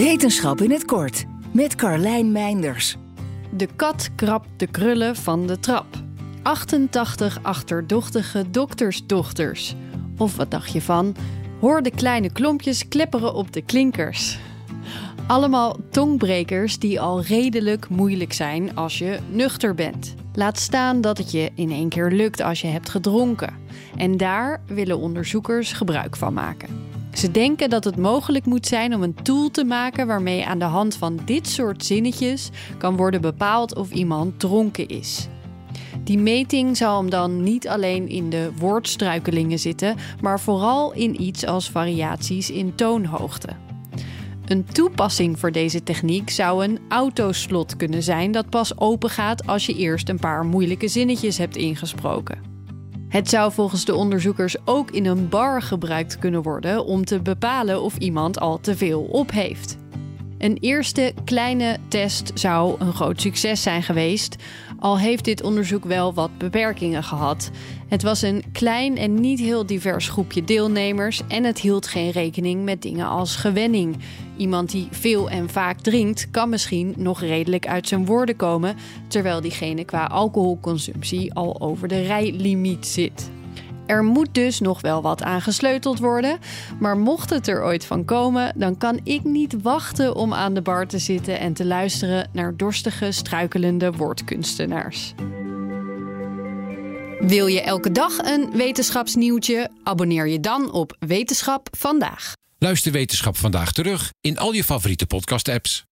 Wetenschap in het kort met Carlijn Meinders. De kat krabt de krullen van de trap. 88 achterdochtige doktersdochters. Of wat dacht je van? Hoor de kleine klompjes klepperen op de klinkers. Allemaal tongbrekers die al redelijk moeilijk zijn als je nuchter bent. Laat staan dat het je in één keer lukt als je hebt gedronken. En daar willen onderzoekers gebruik van maken. Ze denken dat het mogelijk moet zijn om een tool te maken waarmee aan de hand van dit soort zinnetjes kan worden bepaald of iemand dronken is. Die meting zal hem dan niet alleen in de woordstruikelingen zitten, maar vooral in iets als variaties in toonhoogte. Een toepassing voor deze techniek zou een autoslot kunnen zijn dat pas opengaat als je eerst een paar moeilijke zinnetjes hebt ingesproken. Het zou volgens de onderzoekers ook in een bar gebruikt kunnen worden om te bepalen of iemand al te veel op heeft. Een eerste kleine test zou een groot succes zijn geweest, al heeft dit onderzoek wel wat beperkingen gehad. Het was een klein en niet heel divers groepje deelnemers en het hield geen rekening met dingen als gewenning. Iemand die veel en vaak drinkt, kan misschien nog redelijk uit zijn woorden komen, terwijl diegene qua alcoholconsumptie al over de rijlimiet zit. Er moet dus nog wel wat aan gesleuteld worden. Maar mocht het er ooit van komen, dan kan ik niet wachten om aan de bar te zitten en te luisteren naar dorstige, struikelende woordkunstenaars. Wil je elke dag een wetenschapsnieuwtje? Abonneer je dan op Wetenschap vandaag. Luister Wetenschap vandaag terug in al je favoriete podcast-apps.